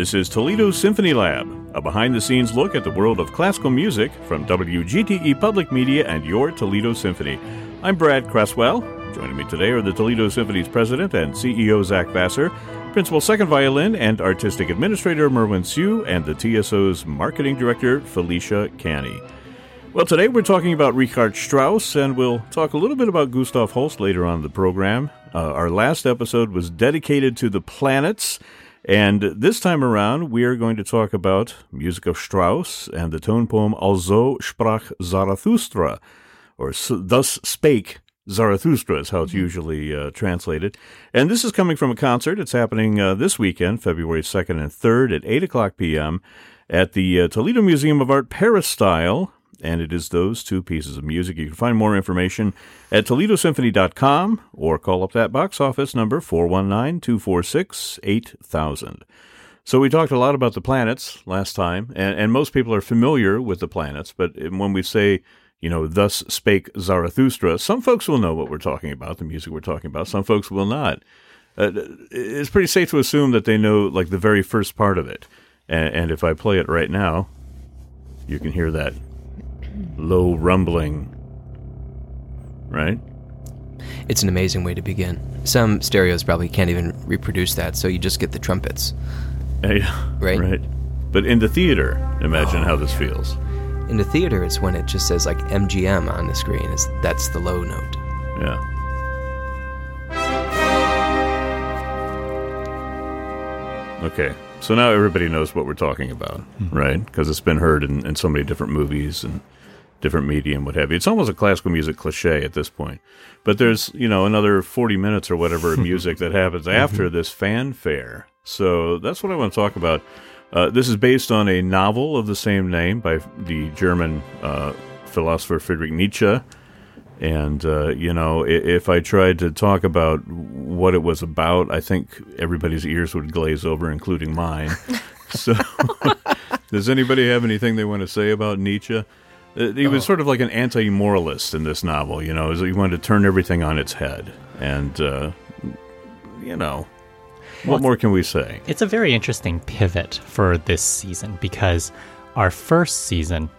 This is Toledo Symphony Lab, a behind the scenes look at the world of classical music from WGTE Public Media and your Toledo Symphony. I'm Brad Cresswell. Joining me today are the Toledo Symphony's president and CEO Zak Vassar, principal second violin and artistic administrator Merwin Siu, and the TSO's marketing director Felicia Canny. Well, today we're talking about Richard Strauss, and we'll talk a little bit about Gustav Holst later on the program. Uh, our last episode was dedicated to the planets, and this time around we are going to talk about music of Strauss and the tone poem Also sprach Zarathustra, or Thus Spake Zarathustra is how it's usually uh, translated. And this is coming from a concert. It's happening uh, this weekend, February 2nd and 3rd at 8 o'clock p.m. at the uh, Toledo Museum of Art Peristyle and it is those two pieces of music. You can find more information at ToledoSymphony.com or call up that box office number 419 246 8000. So, we talked a lot about the planets last time, and, and most people are familiar with the planets, but when we say, you know, thus spake Zarathustra, some folks will know what we're talking about, the music we're talking about, some folks will not. Uh, it's pretty safe to assume that they know, like, the very first part of it. And, and if I play it right now, you can hear that low rumbling. Right? It's an amazing way to begin. Some stereos probably can't even reproduce that, so you just get the trumpets. yeah, right? Right. But in the theater, imagine oh, how this yeah. feels. In the theater, it's when it just says like MGM on the screen. Is that's the low note. Yeah. Okay, so now everybody knows what we're talking about, mm-hmm. right? Because it's been heard in, in so many different movies and different medium, what have you. It's almost a classical music cliche at this point. But there's, you know, another 40 minutes or whatever of music that happens mm-hmm. after mm-hmm. this fanfare. So that's what I want to talk about. Uh, this is based on a novel of the same name by the German uh, philosopher Friedrich Nietzsche. And, uh, you know, if I tried to talk about what it was about, I think everybody's ears would glaze over, including mine. so, does anybody have anything they want to say about Nietzsche? Uh, he was oh. sort of like an anti-moralist in this novel. You know, he wanted to turn everything on its head, and uh, you know, what well, more can we say? It's a very interesting pivot for this season because our first season,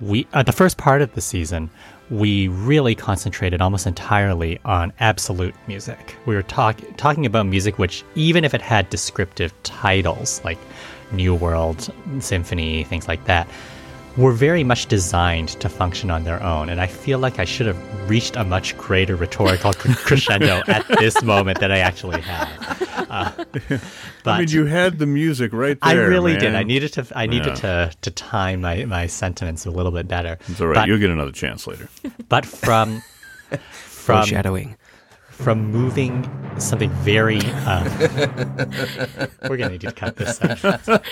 we uh, the first part of the season, we really concentrated almost entirely on absolute music. We were talk- talking about music which, even if it had descriptive titles like New World Symphony, things like that were very much designed to function on their own. And I feel like I should have reached a much greater rhetorical crescendo at this moment than I actually have. Uh, but I mean, you had the music right there. I really man. did. I needed to. I needed yeah. to to time my my sentiments a little bit better. It's all right. But, You'll get another chance later. But from from foreshadowing from moving something very. Uh, we're gonna need to cut this out.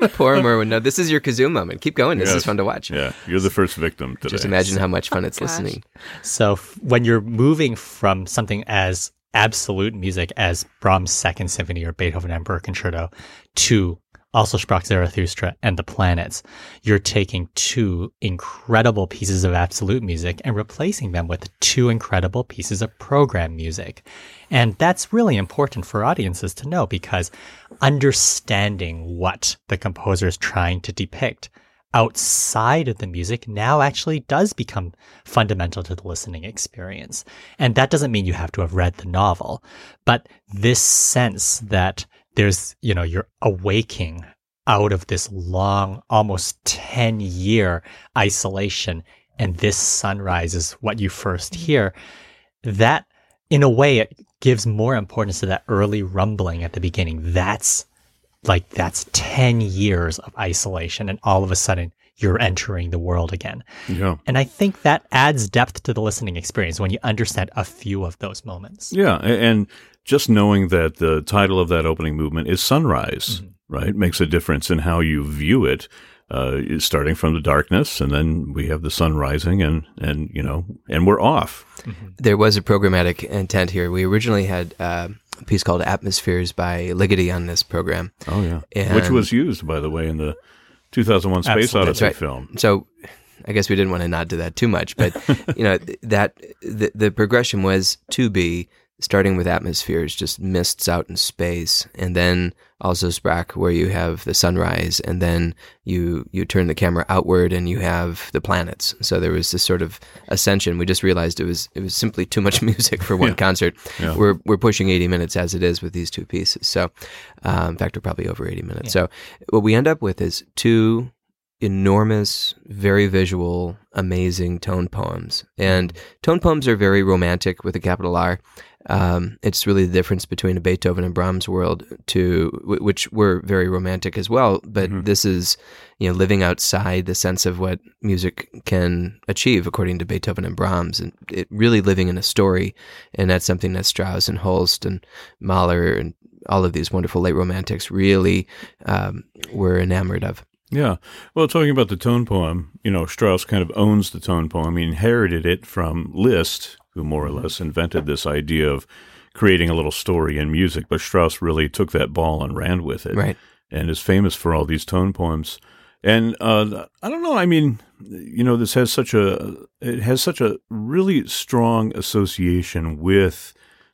Poor Merwin. No, this is your kazoo moment. Keep going. This yes. is fun to watch. Yeah, you're the first victim today. Just imagine how much fun it's listening. So f- when you're moving from something as absolute music as Brahms' Second Symphony or Beethoven Emperor Concerto to also sprach Zarathustra and the planets, you're taking two incredible pieces of absolute music and replacing them with two incredible pieces of program music. And that's really important for audiences to know because understanding what the composer is trying to depict outside of the music now actually does become fundamental to the listening experience. And that doesn't mean you have to have read the novel, but this sense that there's, you know, you're awaking out of this long, almost 10 year isolation. And this sunrise is what you first mm-hmm. hear. That, in a way, it gives more importance to that early rumbling at the beginning. That's like, that's 10 years of isolation. And all of a sudden, you're entering the world again. Yeah. And I think that adds depth to the listening experience when you understand a few of those moments. Yeah. And just knowing that the title of that opening movement is Sunrise, mm-hmm. right, makes a difference in how you view it. Uh, starting from the darkness, and then we have the sun rising, and and you know, and we're off. Mm-hmm. There was a programmatic intent here. We originally had uh, a piece called "Atmospheres" by Ligeti on this program. Oh yeah, and which was used, by the way, in the 2001 Space Absolutely. Odyssey right. film. So I guess we didn't want to nod to that too much, but you know that the, the progression was to be starting with atmospheres, just mists out in space, and then also Sprach, where you have the sunrise, and then you you turn the camera outward and you have the planets. So there was this sort of ascension. We just realized it was it was simply too much music for one Yeah. concert. Yeah. We're we're pushing eighty minutes as it is with these two pieces. So um, in fact, we're probably over eighty minutes. So what we end up with is two enormous, very visual, amazing tone poems. And tone poems are very romantic with a capital R. Um, it's really the difference between a Beethoven and Brahms world, to wh- which were very romantic as well. But this is, you know, living outside the sense of what music can achieve, according to Beethoven and Brahms, and it really living in a story. And that's something that Strauss and Holst and Mahler and all of these wonderful late romantics really um, were enamored of. Yeah. Well, talking about the tone poem, you know, Strauss kind of owns the tone poem. He inherited it from Liszt, who more or less invented this idea of creating a little story in music. But Strauss really took that ball and ran with it. Right. And is famous for all these tone poems. And uh, I don't know. I mean, you know, this has such a it has such a really strong association with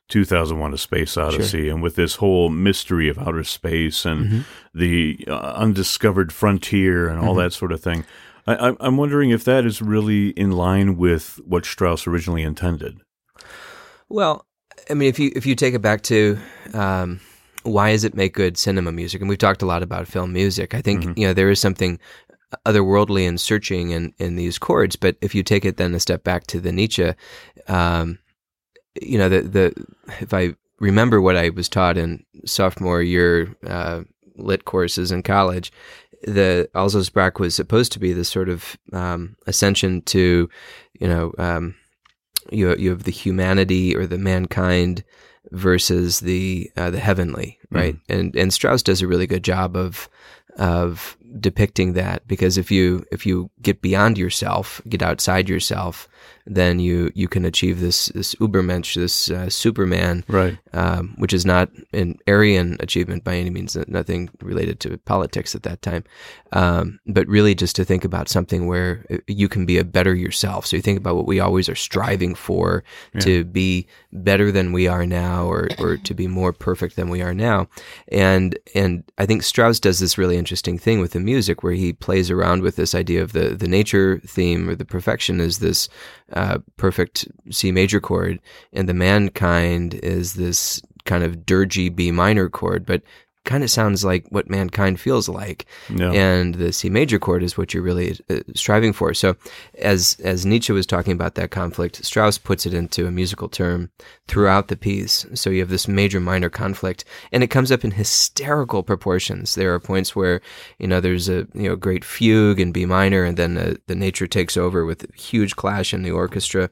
2001: A Space Odyssey, and with this whole mystery of outer space and the uh, undiscovered frontier and all that sort of thing. I, I'm wondering if that is really in line with what Strauss originally intended. Well, I mean, if you if you take it back to um, why does it make good cinema music, and we've talked a lot about film music. I think you know there is something otherworldly and searching in in these chords. But if you take it then a step back to the Nietzsche, um, you know, the the if I remember what I was taught in sophomore year uh, lit courses in college, the Alsosprach was supposed to be this sort of um, ascension to, you know, um, you you have the humanity or the mankind versus the uh, the heavenly, right? And and Strauss does a really good job of of depicting that because if you if you get beyond yourself, get outside yourself, then you you can achieve this this Ubermensch, this uh, Superman, Right. um, which is not an Aryan achievement by any means, nothing related to politics at that time, um, but really just to think about something where uh, you can be a better yourself. So you think about what we always are striving for to be better than we are now, or or to be more perfect than we are now, and and I think Strauss does this really interesting thing with the music where he plays around with this idea of the the nature theme or the perfection is this uh, perfect C major chord, and the mankind is this kind of dirgy B minor chord, but kind of sounds like what mankind feels like. Yeah. And the C major chord is what you're really uh, striving for. So, as as Nietzsche was talking about that conflict, Strauss puts it into a musical term throughout the piece. So you have this major minor conflict, and it comes up in hysterical proportions. There are points where you know there's a you know great fugue in B minor, and then uh, the nature takes over with a huge clash in the orchestra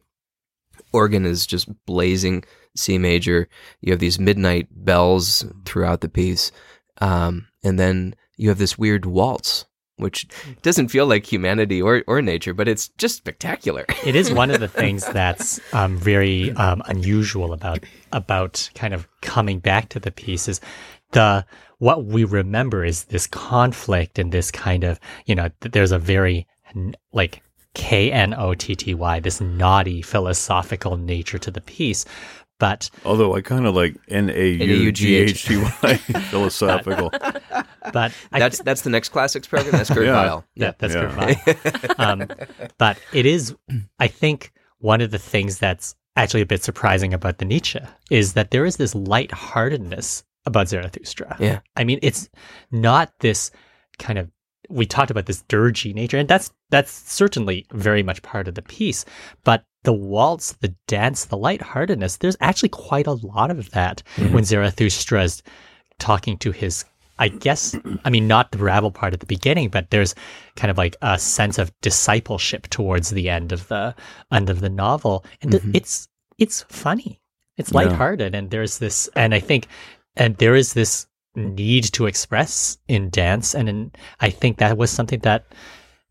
organ is just blazing C major. You have these midnight bells throughout the piece. Um, and then you have this weird waltz, which doesn't feel like humanity or, or nature, but it's just spectacular. it is one of the things that's um, very um, unusual about about kind of coming back to the piece is the what we remember is this conflict and this kind of you know th- there's a very like K N O T T Y this naughty philosophical nature to the piece but Although I kind of like N A U G H T Y philosophical. but I That's that's the next classics program. That's Kurt Yeah. Weill. Yeah, that's Yeah. good. fine. um, but it is, I think, one of the things that's actually a bit surprising about the Nietzsche is that there is this lightheartedness about Zarathustra. Yeah. I mean, it's not this kind of we talked about this dirgy nature, and that's that's certainly very much part of the piece. But the waltz, the dance, the lightheartedness, there's actually quite a lot of that mm-hmm. when Zarathustra's talking to his I guess I mean not the rabble part at the beginning, but there's kind of like a sense of discipleship towards the end of the end of the novel, and th- mm-hmm. it's it's funny, it's Yeah. lighthearted, and there's this, and I think, and there is this need to express in dance, and in, I think that was something that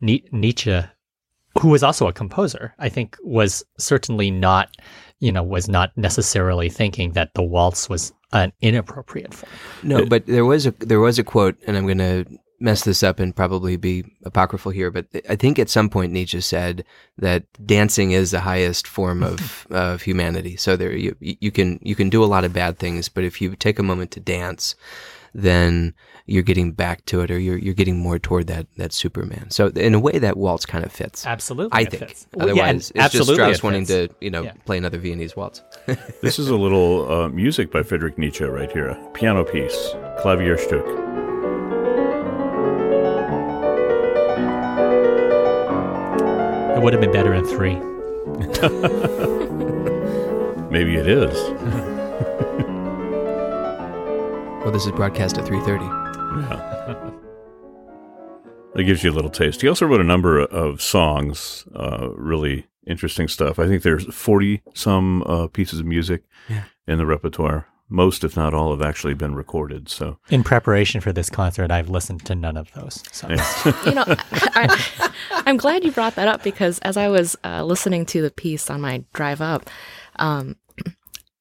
Nietzsche, who was also a composer, I think was certainly not, you know, was not necessarily thinking that the waltz was an inappropriate form. No, uh, but there was a there was a quote, and I'm going to mess this up and probably be apocryphal here, but I think at some point Nietzsche said that dancing is the highest form of of humanity. So there you you can you can do a lot of bad things, but if you take a moment to dance, then you're getting back to it, or you're you're getting more toward that that Superman. So in a way, that waltz kind of fits. Absolutely, I think. fits. Otherwise, yeah, it's absolutely just Strauss it wanting to you know Yeah. play another Viennese waltz. This is a little uh, music by Friedrich Nietzsche right here, a piano piece, Klavierstück. It would have been better in three. Maybe it is. well, this is broadcast at three thirty. Yeah. That gives you a little taste. He also wrote a number of songs, uh, really interesting stuff. I think there's 40 some uh, pieces of music Yeah. in the repertoire. Most, if not all, have actually been recorded. So, In preparation for this concert, I've listened to none of those. So. you know, I, am glad you brought that up because as I was uh, listening to the piece on my drive up, um,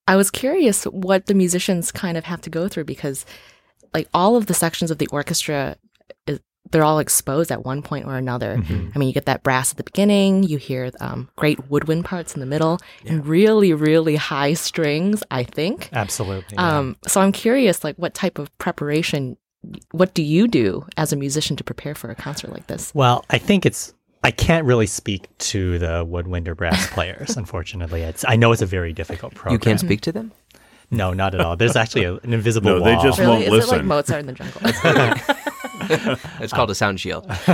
I was curious what the musicians kind of have to go through because, like, all of the sections of the orchestra, they're all exposed at one point or another. Mhm. I mean, you get that brass at the beginning, you hear um, great woodwind parts in the middle, and really, really high strings. I think. Absolutely. yeah. Um, so I'm curious, like, what type of preparation? What do you do as a musician to prepare for a concert like this? Well, I think it's. I can't really speak to the woodwind or brass players, unfortunately. It's. I know it's a very difficult program. You can't speak to them. No, not at all. There's actually a, an invisible No, they just- Really, won't is it like. Mozart in the jungle? It's called a sound shield.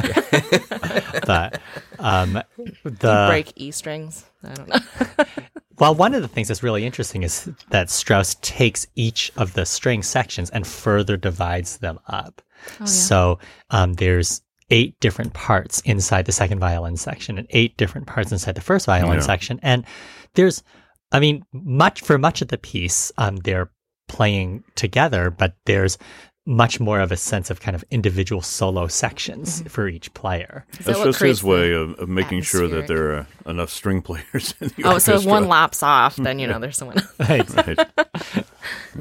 but um, you the break E strings. I don't know. well, one of the things that's really interesting is that Strauss takes each of the string sections and further divides them up. Oh, yeah. So um, there's eight different parts inside the second violin section and eight different parts inside the first violin Yeah. section. And there's, I mean, much for much of the piece, um, they're playing together, but there's much more of a sense of kind of individual solo sections for each player. Is that that's what just his way of, of making sure that there are enough string players in the Oh, so if one laps off, then you know there's someone. Right.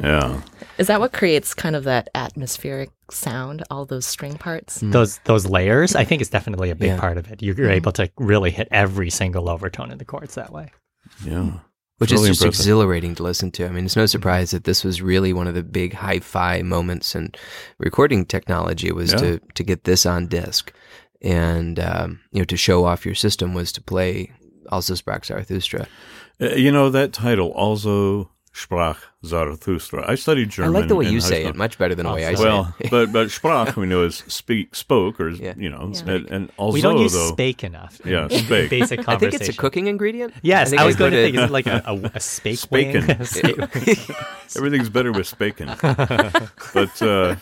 yeah. Is that what creates kind of that atmospheric sound? All those string parts. Those those layers, I think, is definitely a big Yeah. part of it. You're, you're able to really hit every single overtone in the chords that way. Yeah. which Really is just impressive. exhilarating to listen to. I mean, it's no surprise that this was really one of the big hi-fi moments in recording technology was Yeah. to to get this on disc, and um, you know to show off your system was to play also sprach Zarathustra. Uh, you know, that title, Also sprach Zarathustra. I studied German. I like the way you say school. it much better than the way I Also. say it. Well, it. but but sprach we know is speak spoke or Yeah. you know Yeah. and, and also we don't use though spake enough. Yeah, in spake. Basic I conversation. think it's a cooking ingredient. Yes, think I, was I going to put think, it- is it like a, a, a spake Spaken. everything's better with spaking. but uh,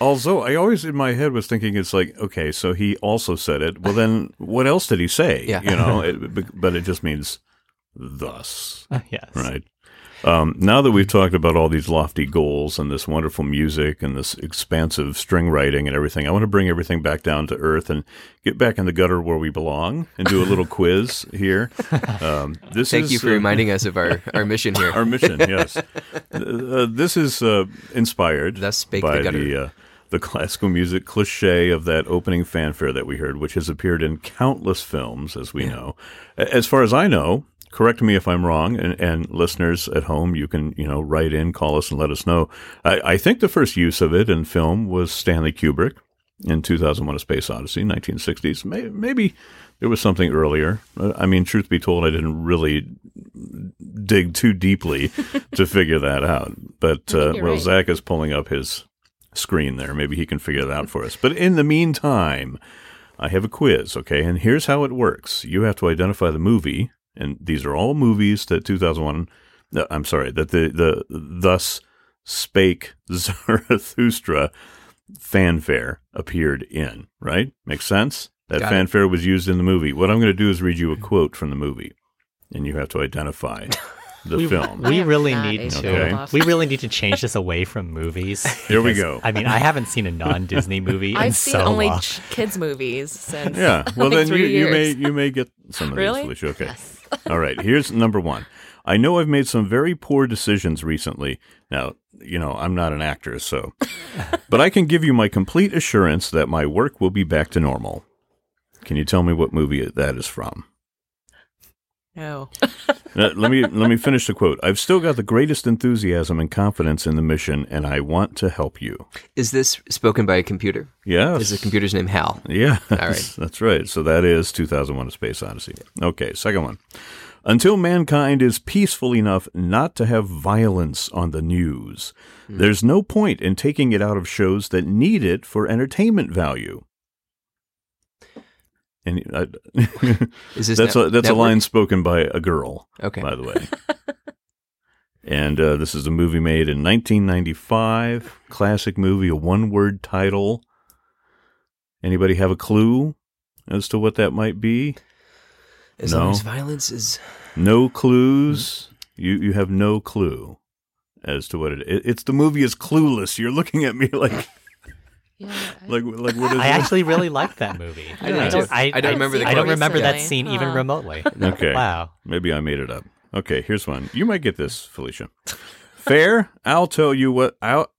also, I always in my head was thinking it's like okay, so he also said it. Well, then what else did he say? Yeah. you know, it, but it just means thus. yes. Right. Um, now that we've talked about all these lofty goals and this wonderful music and this expansive string writing and everything, I want to bring everything back down to earth and get back in the gutter where we belong and do a little quiz here. Um, this Thank is, you for uh, reminding us of our, our mission here. our mission. Yes, uh, this is uh, inspired Thus spake by the gutter. the uh, the classical music cliche of that opening fanfare that we heard, which has appeared in countless films, as we know. As far as I know, correct me if I'm wrong, and, and listeners at home, you can you know write in, call us, and let us know. I, I think the first use of it in film was Stanley Kubrick in 2001: A Space Odyssey, 1960s. May, maybe there was something earlier. Uh, I mean, truth be told, I didn't really dig too deeply to figure that out. But uh, well, right. Zak is pulling up his screen there. Maybe he can figure that out for us. But in the meantime, I have a quiz, okay? And here's how it works. You have to identify the movie, and these are all movies that 2001 uh, I'm sorry, that the the thus spake Zarathustra fanfare appeared in, right? Makes sense? That Got it. fanfare was used in the movie. What I'm going to do is read you a quote from the movie, and you have to identify the We, film. we really need to. to pull off. We really need to change this away from movies. Here we go. I mean, I haven't seen a non-Disney movie I've seen so only long. kids movies since. Yeah. Well, like then you, three you may you may get some of Really? these, Felicia. Okay. Yes. All right. Here's number one. I know I've made some very poor decisions recently. Now, you know, I'm not an actor, so but I can give you my complete assurance that my work will be back to normal. Can you tell me what movie that is from? No. Uh, let me let me finish the quote. I've still got the greatest enthusiasm and confidence in the mission, and I want to help you. Is this spoken by a computer? Yes. Is the computer's name Hal? Yeah, right. that's right. So that is 2001: A Space Odyssey. Okay, second one. Until mankind is peaceful enough not to have violence on the news, there's no point in taking it out of shows that need it for entertainment value. And uh, Is this that's a that's a line spoken by a girl, Okay. by the way. and uh, this is a movie made in 1995, classic movie, a one-word title. Anybody have a clue as to what that might be? As No. long as violence is. No clues. You you have no clue as to what it is. It's the movie is clueless. You're looking at me like Yeah. I- like like what is I it? actually really like that movie. I do don't, too. I, I don't remember the I don't quote. remember that Recently. scene even uh-huh. remotely. Okay. Wow. Maybe I made it up. Okay, here's one. You might get this, Felicia. Fair, I'll tell you what I'll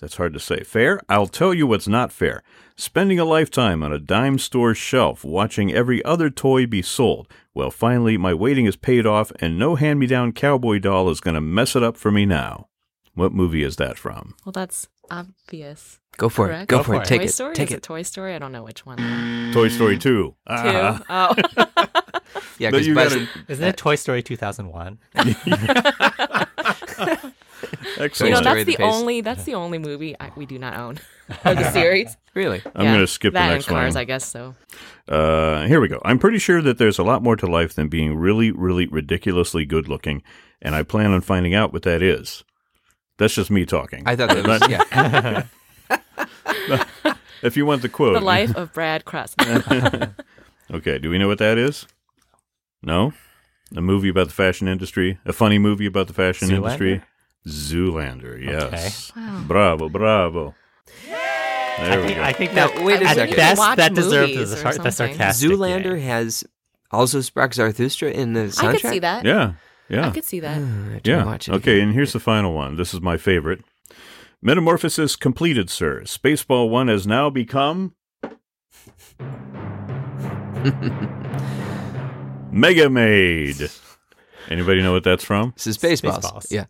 that's hard to say. Fair, I'll tell you what's not fair. Spending a lifetime on a dime store shelf watching every other toy be sold. Well, finally my waiting is paid off and no hand-me-down cowboy doll is going to mess it up for me now. What movie is that from? well, that's obvious. Go for Correct? it. Go, Go for for it. it. Take Toy it. Story? Take Is it. Toy Story? I don't know which one. Toy Story 2. Two. Ah. Oh. Yeah, But because you Buzz, gotta- Isn't it Toy Story 2001? Excellent. you know, Story that's of the the Pace. only that's the only movie I, we do not own of the series. really. I'm Yeah, going to skip that the next and Cars, one. I guess so. Uh, here we go. I'm pretty sure that there's a lot more to life than being really, really ridiculously good looking, and I plan on finding out what that is. That's just me talking. I thought that was yeah. if you want the quote. The Life of Brad Kress. Okay, do we know what that is? No? A movie about the fashion industry? A funny movie about the fashion Zoolander? industry? Zoolander, yes. Wow. Bravo, bravo. There I we think, go. I think Now, that wait a at second. best that deserves movies the, sar- the sarcastic. Zoolander yay. has also sprach Zarathustra in the soundtrack. I could see that. yeah, yeah. I could see that. Uh, I have to Yeah. watch it Okay, again. and here's the final one. This is my favorite. Metamorphosis completed, sir. Spaceball 1 has now become. Mega Maid. Anybody know what that's from? This is Spaceballs. Spaceballs. Yeah,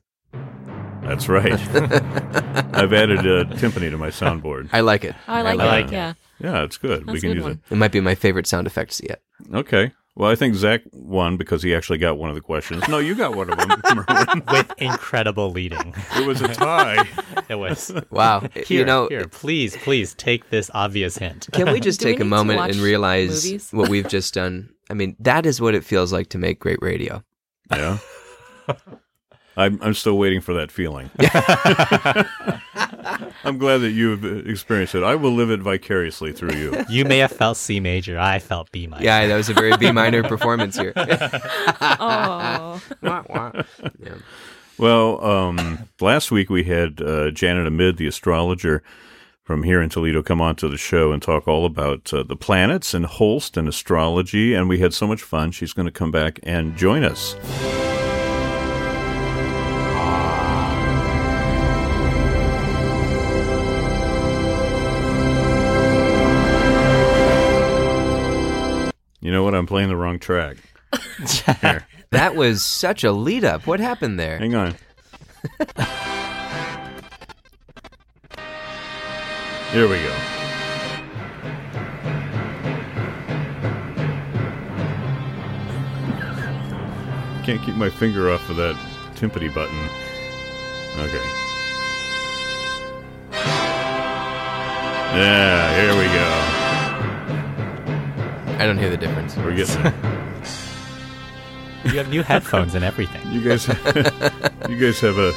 That's right. I've added a timpani to my soundboard. I like it. I like, I like it. it. Yeah. Yeah, it's good. we That's a can good use one. It might be my favorite sound effects yet. Okay. Well, I think Zak won because he actually got one of the questions. No, you got one of them, Merlin. with incredible leading. It was a tie. It was. Wow. Here, you know, here, please, please take this obvious hint. can we just Do we take a moment and realize movies? what we've just done? I mean, that is what it feels like to make great radio. Yeah. I'm I'm still waiting for that feeling. I'm glad that you've experienced it. I will live it vicariously through you. You may have felt C major. I felt B minor. Yeah, that was a very B minor performance here. Oh. Yeah. Well, um, last week we had uh, Janet Amid, the astrologer from here in Toledo, come on to the show and talk all about uh, the planets and Holst and astrology, and we had so much fun. She's going to come back and join us. You know what? I'm playing the wrong track. Here, That was such a lead up. What happened there? hang on. Here we go. Can't keep my finger off of that timpani button. Okay. Yeah, here we go. I don't hear the difference. We're getting it. You have new headphones and everything. You guys, you guys have a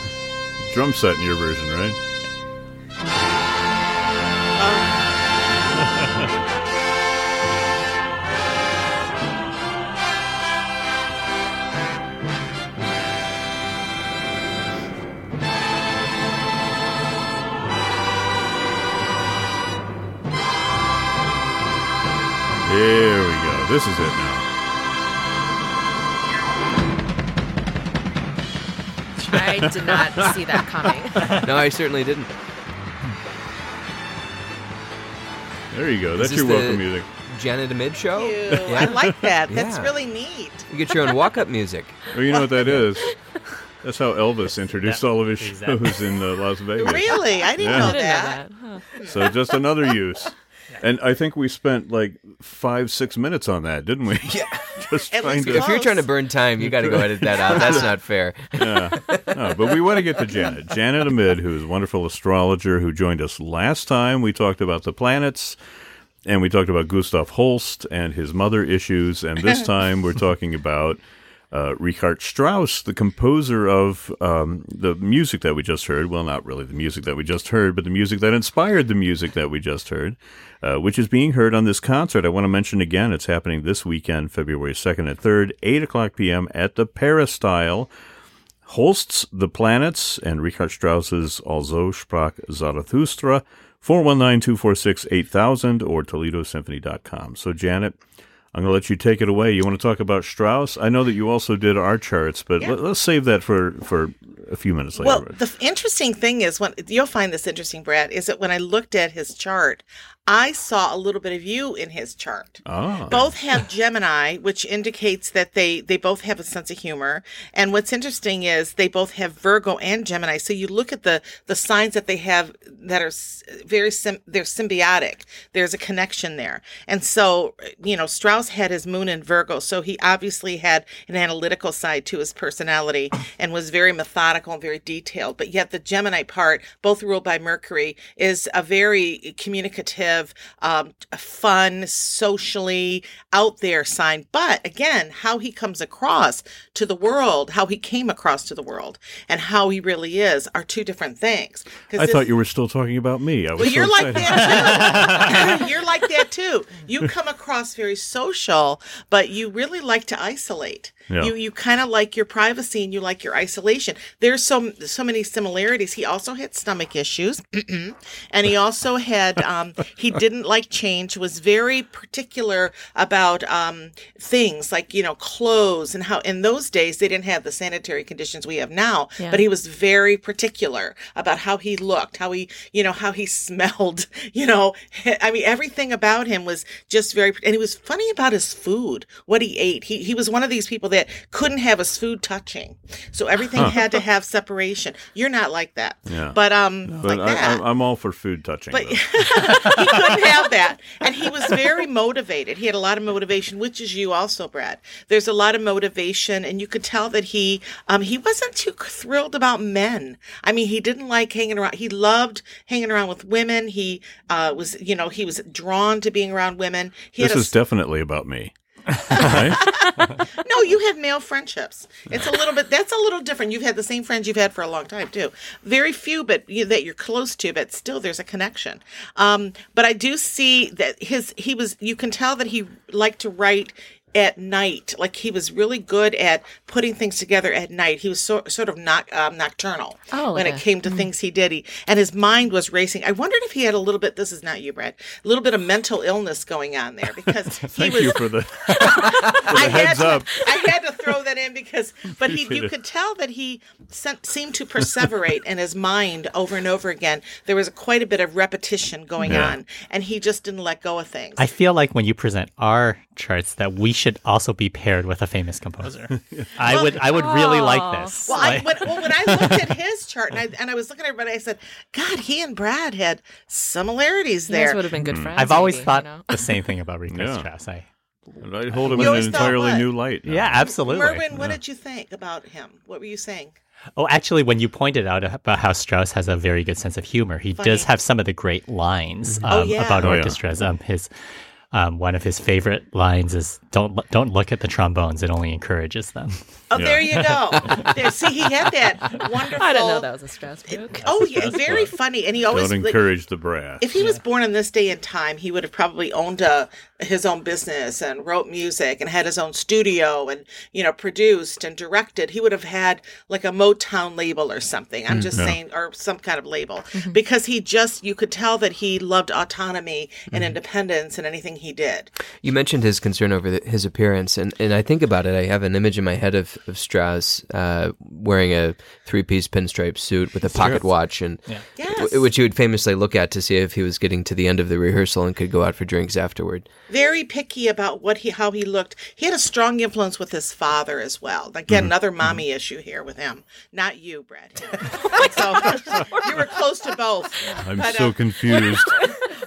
drum set in your version, right? Here we go. This is it now. I did not see that coming. No, I certainly didn't. There you go. Is That's this your the welcome music. Janet Amid show. Ew, Yeah. I like that. That's Yeah. really neat. You get your own walk-up music. Well, you know what that is? That's how Elvis introduced That- all of his exactly. shows in uh, Las Vegas. Really? I didn't Yeah. know I didn't that. know that. Huh. So just another use. And I think we spent like five, six minutes on that, didn't we? Yeah. just At trying least to. If you're trying to burn time, you got to go edit that out. That's not fair. yeah. No, but we want to get to Janet. Janet Amid, who is a wonderful astrologer who joined us last time. We talked about the planets and we talked about Gustav Holst and his mother issues. And this time we're talking about uh, Richard Strauss, the composer of um, the music that we just heard. Well, not really the music that we just heard, but the music that inspired the music that we just heard, uh, which is being heard on this concert. I want to mention again, it's happening this weekend, February 2nd and 3rd, 8 o'clock p.m. at the Peristyle. Holst's The Planets and Richard Strauss's Also sprach Zarathustra, 419-246-8000 or ToledoSymphony.com. So, Janet, I'm going to let you take it away. You want to talk about Strauss? I know that you also did our charts, but let, us save that for, for a few minutes later. Well, the f- interesting thing is when you'll find this interesting, Brad, is that when I looked at his chart, I saw a little bit of you in his chart. ah, Both have Gemini, which indicates that they they both have a sense of humor. And what's interesting is they both have Virgo and Gemini. So you look at the the signs that they have that are very sim- they're symbiotic. There's a connection there. And so you know Strauss had his moon in Virgo, so he obviously had an analytical side to his personality and was very methodical and very detailed. But yet the Gemini part, both ruled by Mercury, is a very communicative, um, fun, socially out there sign. But again, how he comes across to the world, how he came across to the world, and how he really is are two different things. I this- thought you were still talking about me. I was well, so you're like excited. that too. you're like that too. You come across very social, but you really like to isolate. Yeah. You you kind of like your privacy and you like your isolation. There's so so many similarities. He also had stomach issues, and he also had um, he didn't like change. Was very particular about um, things like you know clothes and how in those days they didn't have the sanitary conditions we have now. Yeah. But he was very particular about how he looked, how he you know how he smelled. You know, I mean everything about him was just very. And he was funny about his food, what he ate. He he was one of these people that couldn't have his food touching, so everything had to have separation. You're not like that, Yeah. but um, But like I, that. I'm, I'm all for food touching. But he couldn't have that. And he was very motivated. He had a lot of motivation, which is you also, Brad. There's a lot of motivation, and you could tell that he um, he wasn't too thrilled about men. I mean, he didn't like hanging around. He loved hanging around with women. He uh, was, you know, he was drawn to being around women. He this a is definitely about me. no, you have male friendships. It's a little bit. That's a little different. You've had the same friends you've had for a long time too. Very few, but you, that you're close to. But still, there's a connection. Um, but I do see that his he was. You can tell that he liked to write at night. Like he was really good at putting things together at night. He was so, sort of not um, nocturnal Oh, when like it came to things he did. He, and his mind was racing. I wondered if he had a little bit. This is not you, Brad. A little bit of mental illness going on there because he Thank was. you for the, for I the had heads to. I had to throw that in because, but he, you it. could tell that he sent, seemed to perseverate in his mind over and over again. There was quite a bit of repetition going Yeah. on, and he just didn't let go of things. I feel like when you present our charts that we should also be paired with a famous composer. I would I would really like this. well, I, when, well, when I looked at his chart and I, and I was looking at everybody, I said, God, he and Brad had similarities You guys there. would have been good friends. I've always maybe, thought you know? the same thing about Richard Yeah. Strauss. I, I hold him You in an always entirely what? new light. now. yeah, absolutely. Merwin, what did you think about him? What were you saying? Oh, actually, when you pointed out about how Strauss has a very good sense of humor, he Funny. does have some of the great lines um, Oh, yeah. about Oh, yeah. orchestras. Um, his um, one of his favorite lines is "Don't don't look at the trombones; it only encourages them." Oh, Yeah. there you go. There, see, he had that wonderful. I didn't know that was a stress book. Oh, yeah, very funny, and he always Don't like, encourage the brass. If he was born in this day and time, he would have probably owned a his own business and wrote music and had his own studio and you know produced and directed, he would have had like a Motown label or something. I'm mm, just saying, or some kind of label, mm-hmm. because he just you could tell that he loved autonomy and mm-hmm. independence in anything he did. You mentioned his concern over the, his appearance, and, and I think about it. I have an image in my head of, of Strauss uh, wearing a three piece pinstripe suit with a pocket watch, and Yes. w- which you would famously look at to see if he was getting to the end of the rehearsal and could go out for drinks afterward. Very picky about what he how he looked. He had a strong influence with his father as well. Again, another mommy issue here with him. Not you, Brett. so you were close to both. I'm But, so uh, confused.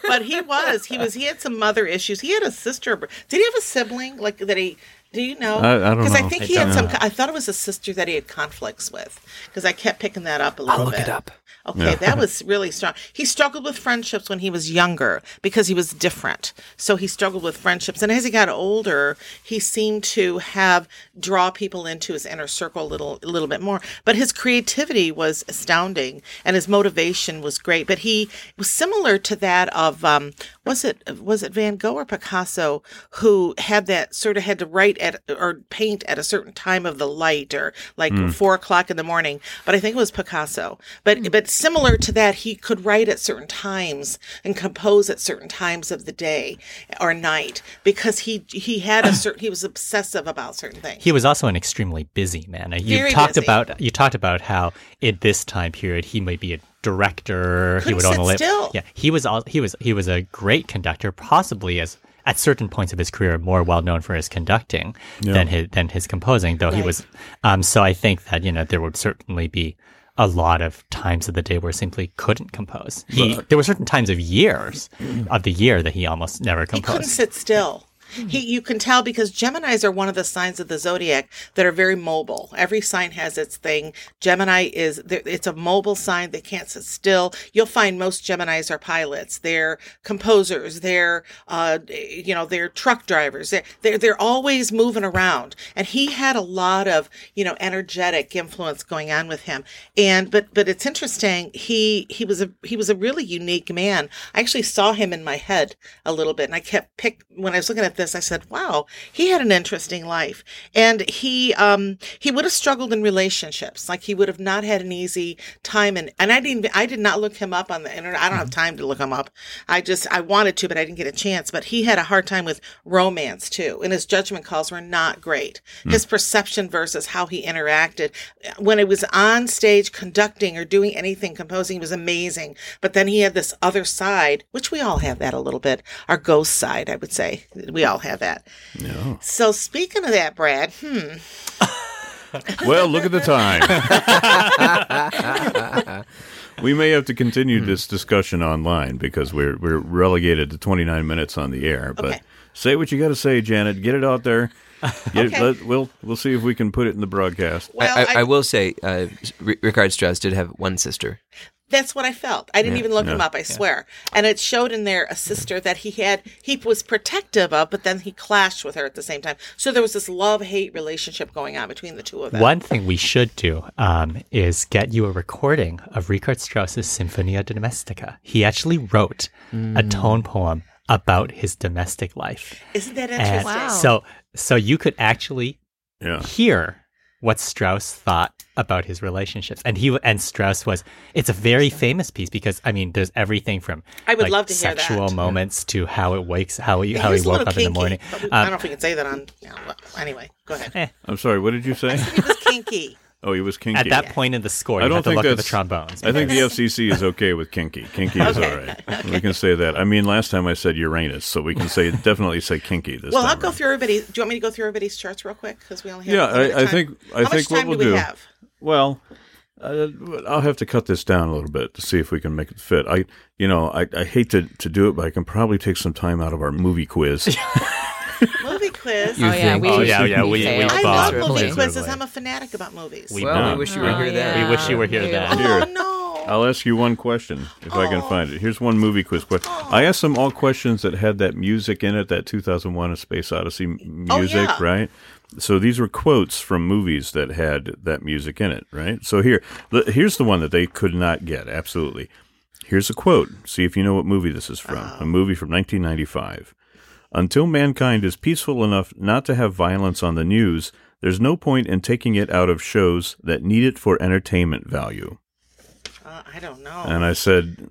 but he was he was he had some mother issues. He had a sister. Did he have a sibling like that? He do you know? I- I don't Because I know. think I he had don't some. I thought it was a sister that he had conflicts with. Because I kept picking that up a little I'll look bit. it up. Okay, that was really strong. He struggled with friendships when he was younger because he was different. So he struggled with friendships, and as he got older, he seemed to have draw people into his inner circle a little, a little bit more. But his creativity was astounding, and his motivation was great. But he was similar to that of um, was it was it Van Gogh or Picasso who had that sort of had to write at or paint at a certain time of the light or like hmm. four o'clock in the morning. But I think it was Picasso. But hmm. but similar to that, he could write at certain times and compose at certain times of the day or night because he he had a certain he was obsessive about certain things. He was also an extremely busy man. You Very talked busy. about you talked about how in this time period he might be a director. he Couldn't would own sit a lip. still. Yeah, he was all, he was he was a great conductor, possibly as at certain points of his career more well known for his conducting than his than his composing. Though he was, um, so I think that you know there would certainly be a lot of times of the day where he simply couldn't compose. He there were certain times of years of the year that he almost never composed. He composed. couldn't sit still. He, you can tell because Geminis are one of the signs of the zodiac that are very mobile. Every sign has its thing. Gemini is it's a mobile sign. They can't sit still. You'll find most Geminis are pilots. They're composers. They're uh, you know they're truck drivers. They're, they're they're always moving around. And he had a lot of you know energetic influence going on with him. And but but it's interesting. He he was a he was a really unique man. I actually saw him in my head a little bit, and I kept pick when I was looking at this. I said, "Wow, he had an interesting life." And he um he would have struggled in relationships. Like he would have not had an easy time. And and I didn't I did not look him up on the internet. I don't have time to look him up. I just I wanted to, but I didn't get a chance. But he had a hard time with romance too, and his judgment calls were not great. His perception versus how he interacted when it was on stage conducting or doing anything composing was amazing. But then he had this other side, which we all have that a little bit, our ghost side, I would say. We all have that. Yeah. So speaking of that, Brad, hmm, Well, look at the time. we may have to continue Hmm. this discussion online because we're we're relegated to 29 minutes on the air. But Okay. say what you got to say, Janet. Get it out there. Get Okay. it, let, we'll we'll see if we can put it in the broadcast. well, I, I, I, I will say, uh, R- Richard Strauss did have one sister. That's what I felt. I didn't even look him up, I swear. And it showed in there a sister that he had, he was protective of, but then he clashed with her at the same time. So there was this love hate relationship going on between the two of them. One thing we should do um, is get you a recording of Richard Strauss's Sinfonia Domestica. He actually wrote a tone poem about his domestic life. Isn't that And interesting? Wow. so, so you could actually Yeah. hear what Strauss thought about his relationships. And he and Strauss was it's a very famous piece because I mean there's everything from I would like, love to hear that. sexual moments to how it wakes how he Yeah, how he was woke little up in the morning. but we- I Um, don't know if we can say that on. Yeah, well, anyway, go ahead. I'm sorry. What did you say? He was kinky. Oh, he was kinky. at that point in the score, I you don't have to think look at the that's- trombones. I think the FCC is okay with kinky. Kinky is all right. We can say that. I mean, last time I said Uranus, so we can say definitely say kinky this Well, time. Well, I'll go around. through everybody. Do you want me to go through everybody's charts real quick? Because we only have. Yeah, limited I, I think I How think what we'll do we do. have? Well, uh, I'll have to cut this down a little bit to see if we can make it fit. I, you know, I, I hate to, to do it, but I can probably take some time out of our movie quiz. Movie quiz. You oh yeah, think- we Oh, yeah, yeah, we- we failed. I love movie quizzes. I'm a fanatic about movies. We- Well, No. we wish you were Oh, here then. We wish you were here then. Oh no. I'll ask you one question if I can Oh. find it. Here's one movie quiz question. I asked them all questions that had that music in it, that 2001: A Space Odyssey m- Oh, music, yeah. right? So these were quotes from movies that had that music in it, right? So here, here's the one that they could not get. Absolutely. Here's a quote. See if you know what movie this is from. A oh. movie from 1995. Until mankind is peaceful enough not to have violence on the news, there's no point in taking it out of shows that need it for entertainment value. Uh, I don't know. And I said,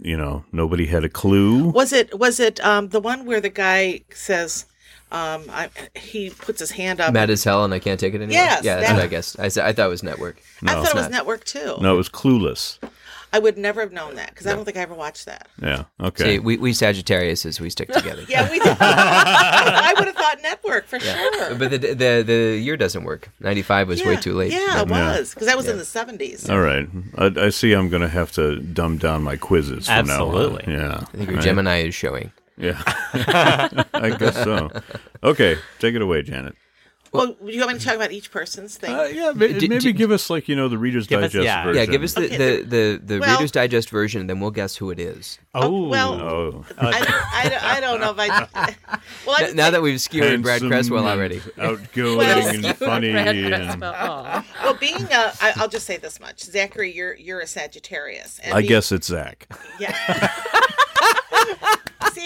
you know, nobody had a clue. Was it was it um, the one where the guy says um, I, he puts his hand up? Mad as hell, and I can't take it anymore. Yes, yeah, that's that- what I guess. I I thought it was network. I thought it was not. network too. No, it was clueless. I would never have known that because I don't think I ever watched that. Yeah. Okay. See, we we Sagittariuses, we stick together. Yeah, we did. I would have thought network for sure. But the, the the year doesn't work. Ninety five was way too late. Yeah, it Yeah. was because that was in the seventies. All right. I, I see. I'm going to have to dumb down my quizzes. From Absolutely. Now on. Yeah. I think your Right? Gemini is showing. Yeah. I guess so. Okay, take it away, Janet. Well, do you want me to talk about each person's thing? Uh, yeah, maybe, Did- maybe did- give us like you know the Reader's Give us- Digest yeah. version. Yeah, give us the Okay, the, the, the well- Reader's Digest version, and then we'll guess who it is. Oh, well, Oh, I, I, I don't know if I. Well, I N- now that we've skewered Brad handsome Cresswell already. outgoing Well, and funny. Brad and- well, being a, I, I'll just say this much, Zachary, you're you're a Sagittarius. And I being- guess it's Zak. Yeah.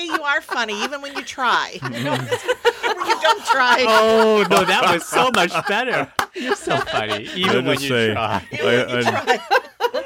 See, you are funny even when you try. Mm-hmm. You don't, you don't try. oh no, that was so much better. You're so funny, even when you say, try. Even when you I, try.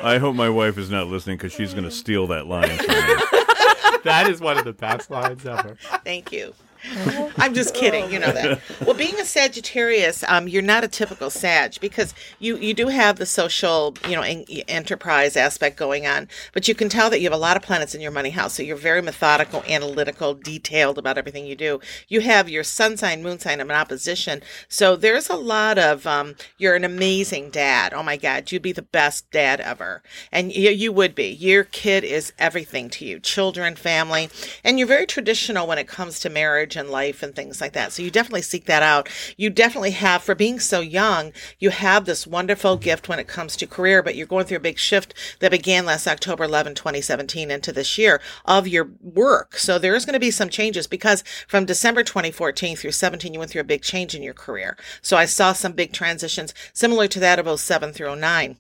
I, I hope my wife is not listening because she's going to steal that line from me. That is one of the best lines ever. Thank you. I'm just kidding. You know that. Well, being a Sagittarius, um, you're not a typical Sag because you you do have the social, you know, en- enterprise aspect going on, but you can tell that you have a lot of planets in your money house. So you're very methodical, analytical, detailed about everything you do. You have your sun sign, moon sign in opposition, so there's a lot of um, you're an amazing dad. Oh my God, you'd be the best dad ever, and you, you would be. Your kid is everything to you, children, family, and you're very traditional when it comes to marriage and life and things like that. So you definitely seek that out. You definitely have, for being so young, you have this wonderful gift when it comes to career, but you're going through a big shift that began last October 11, 2017 into this year of your work. So there's going to be some changes because from December 2014 through 17, you went through a big change in your career. So I saw some big transitions similar to that of 07 through 09.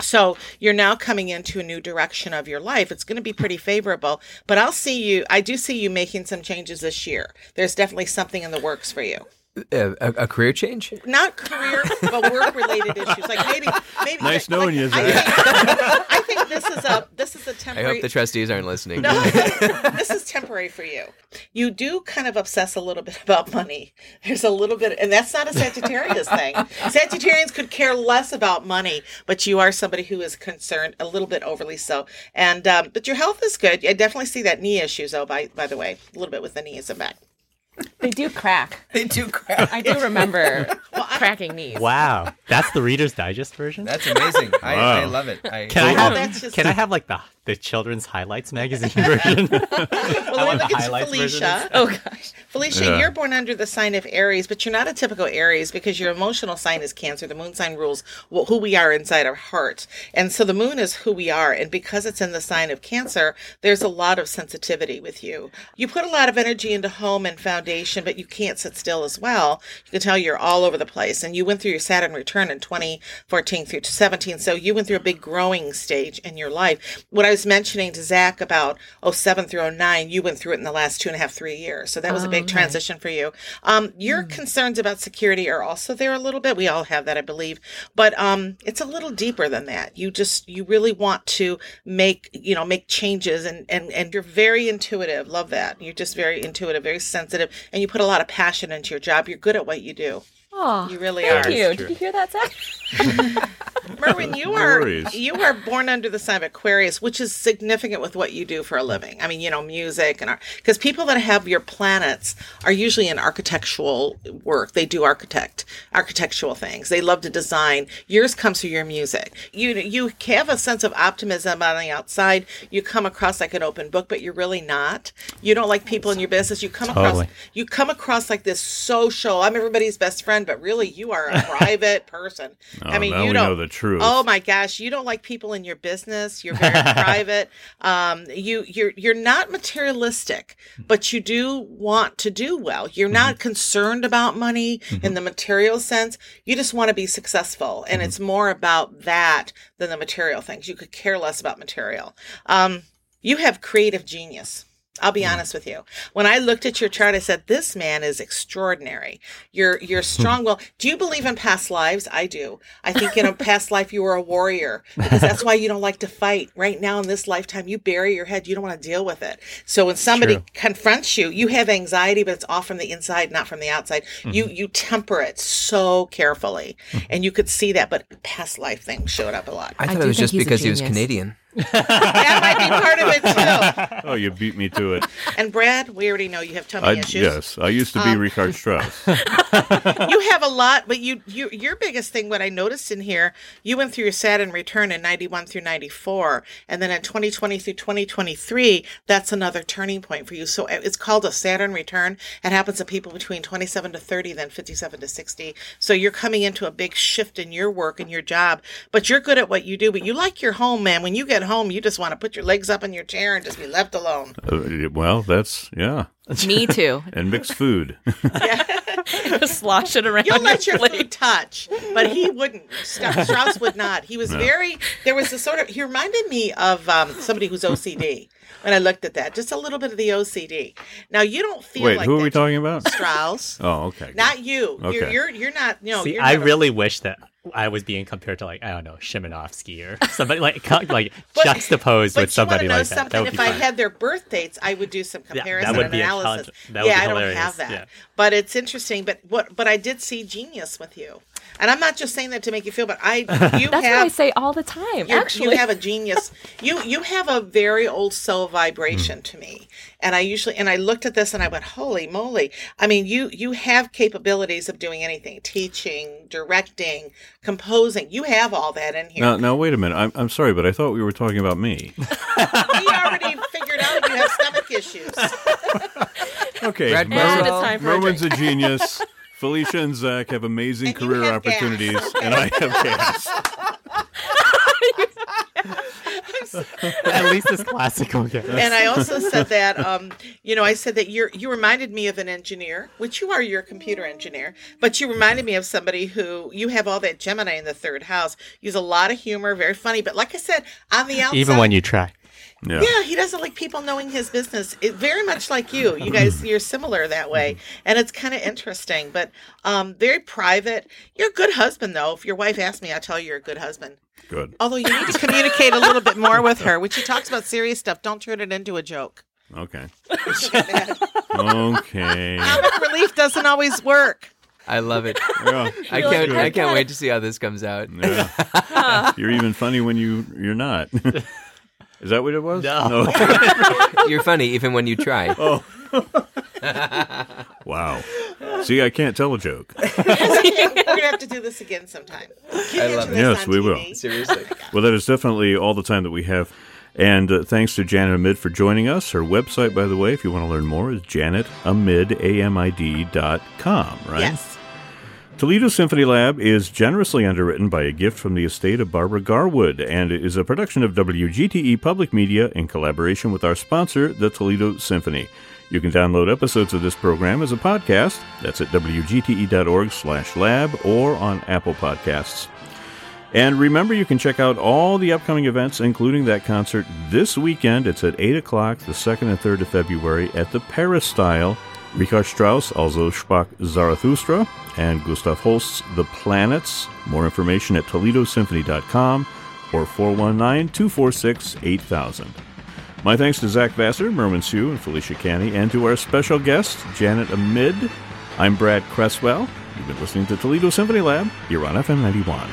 So you're now coming into a new direction of your life. It's going to be pretty favorable, but I'll see you. I do see you making some changes this year. There's definitely something in the works for you. A, a career change? Not career, but work related issues. Like maybe, maybe. Nice like, knowing you, I think, I think this is a this is a temporary. I hope the trustees aren't listening. No, this is temporary for you. You do kind of obsess a little bit about money. There's a little bit, and that's not a Sagittarius thing. Sagittarians could care less about money, but you are somebody who is concerned a little bit overly so. And um, but your health is good. I definitely see that knee issues, though. By by the way, a little bit with the knees and back. They do crack. They do crack. I do remember cracking knees. Wow, that's the Reader's Digest version. That's amazing. I, I love it. I, Can I have? that's just- Can I have like the the children's highlights magazine version? Well, want let the me get to version Felicia. Oh gosh. Felicia, Yeah. you're born under the sign of Aries, but you're not a typical Aries because your emotional sign is Cancer. The moon sign rules who we are inside our heart. And so the moon is who we are. And because it's in the sign of Cancer, there's a lot of sensitivity with you. You put a lot of energy into home and foundation, but you can't sit still as well. You can tell you're all over the place. And you went through your Saturn return in 2014 through 17. So you went through a big growing stage in your life. What I was mentioning to Zak about 07 through 09, you went through it in the last two and a half, three years. So that was a big transition for you. Um, your concerns about security are also there a little bit. We all have that, I believe, but um, it's a little deeper than that. You just you really want to make you know make changes, and and and you're very intuitive. Love that. You're just very intuitive, very sensitive, and you put a lot of passion into your job. You're good at what you do. Oh, You really thank are. you. Did you hear that, Zak? Merwin, you are worries. you are born under the sign of Aquarius, which is significant with what you do for a living. I mean, you know, music and art. Because people that have your planets are usually in architectural work. They do architect architectural things. They love to design. Yours comes through your music. You you have a sense of optimism on the outside. You come across like an open book, but you're really not. You don't like people in your business. You come Totally. across you come across like this social. I'm everybody's best friend, but really you are a private person. I Oh, mean, you don't know the truth. Oh my gosh, you don't like people in your business. You're very private. Um, you you're you're not materialistic, but you do want to do well. You're not concerned about money in the material sense. You just want to be successful, and it's more about that than the material things. You could care less about material. Um, you have creative genius. I'll be mm. honest with you. When I looked at your chart, I said, "This man is extraordinary. You're you're hmm. strong. well, do you believe in past lives? I do. I think in a past life you were a warrior because that's why you don't like to fight. Right now in this lifetime, you bury your head. You don't want to deal with it. So when somebody True. confronts you, you have anxiety, but it's all from the inside, not from the outside. You mm-hmm. you temper it so carefully, mm-hmm. and you could see that. But past life things showed up a lot. I I thought do it was just because he was. Canadian. That might be part of it too. Oh, you beat me to it. And Brad, we already know you have tummy I, issues. yes, I used to be Um, Richard Strauss. you have a lot, but you, you your biggest thing. What I noticed in here, you went through your Saturn return in ninety one through ninety four, and then in twenty twenty through twenty twenty three, that's another turning point for you. So uh, it's called a Saturn return. It happens to people between twenty seven to thirty, then fifty seven to sixty. So you're coming into a big shift in your work and your job, but you're good at what you do. But you like your home, man. When you get home, you just want to put your legs up in your chair and just be left alone. Uh, well, that's yeah, Me too. and mixed food. Slosh it around. You'll let your plate. food touch, but he wouldn't. Strauss would not. He was very. There was a sort of. He reminded me of um, somebody who's OCD. When I looked at that, just a little bit of the OCD. Now you don't feel Wait, like who are that, we talking about? Strauss. Oh, okay. Not you. You're, you're you're not. No. See, you're I not a- really wish that I was being compared to like I don't know Szymanowski or somebody like like But- juxtaposed But with somebody want to know like that. That If be I fun. had their birth dates, I would do some that comparison would and analysis. That would yeah, I don't have that. Yeah. But it's interesting. But what? But I did see genius with you, and I'm not just saying that to make you feel. But I, you That's have. what I say all the time. Actually, you have a genius. You you have a very old soul vibration Hmm. to me, and I usually and I looked at this and I went, "Holy moly!" I mean, you you have capabilities of doing anything: teaching, directing, composing. You have all that in here. Now, now, wait a minute. I'm, I'm sorry, but I thought we were talking about me. We already figured out you have stomach issues. Okay, Brad Merwin- And it's time for a Merwin's a genius. Felicia and Zak have amazing And career have gas. opportunities, and I have gas. At least it's classical. Yeah. and I also said that, um, you know, I said that you're you reminded me of an engineer, which you are. You're a computer engineer, but you reminded me of somebody who you have all that Gemini in the third house. Use a lot of humor, very funny. But like I said, on the outside, Even when you try. Yeah. Yeah, he doesn't like people knowing his business. It, very much like you. You guys, you're similar that way, and it's kind of interesting. But um, very private. You're a good husband, though. If your wife asks me, I'll tell you you're a good husband. Good. Although you need to communicate a little bit more with her. When she talks about serious stuff, don't turn it into a joke. Okay. Comic Okay. relief doesn't always work. I love it. Yeah. I can't. I "I've can't wait to see how this comes out. Yeah. You're even funny when you you're not. Is that what it was? No. You're funny even when you try. Oh. wow. See, I can't tell a joke. We're gonna have to do this again sometime. Get I love it. this Yes, we TV. will. Seriously. Well, that is definitely all the time that we have. And uh, thanks to Janet Amid for joining us. Her website, by the way, if you want to learn more, is janetamid, A-M-I-D dot com, right? Yes. Toledo Symphony Lab is generously underwritten by a gift from the estate of Barbara Garwood and is a production of WGTE Public Media in collaboration with our sponsor, the Toledo Symphony. You can download episodes of this program as a podcast. That's at wgte.org slash lab or on Apple Podcasts. And remember, you can check out all the upcoming events, including that concert this weekend. It's at 8 o'clock, the 2nd and 3rd of February, at the Peristyle. Richard Strauss, also sprach Zarathustra, and Gustav Holst's The Planets. More information at ToledoSymphony.com or 419 246 8000. My thanks to Zak Vassar, Merwin Siu, and Felicia Canny, and to our special guest, Janet Amid. I'm Brad Cresswell. You've been listening to Toledo Symphony Lab here on FM 91.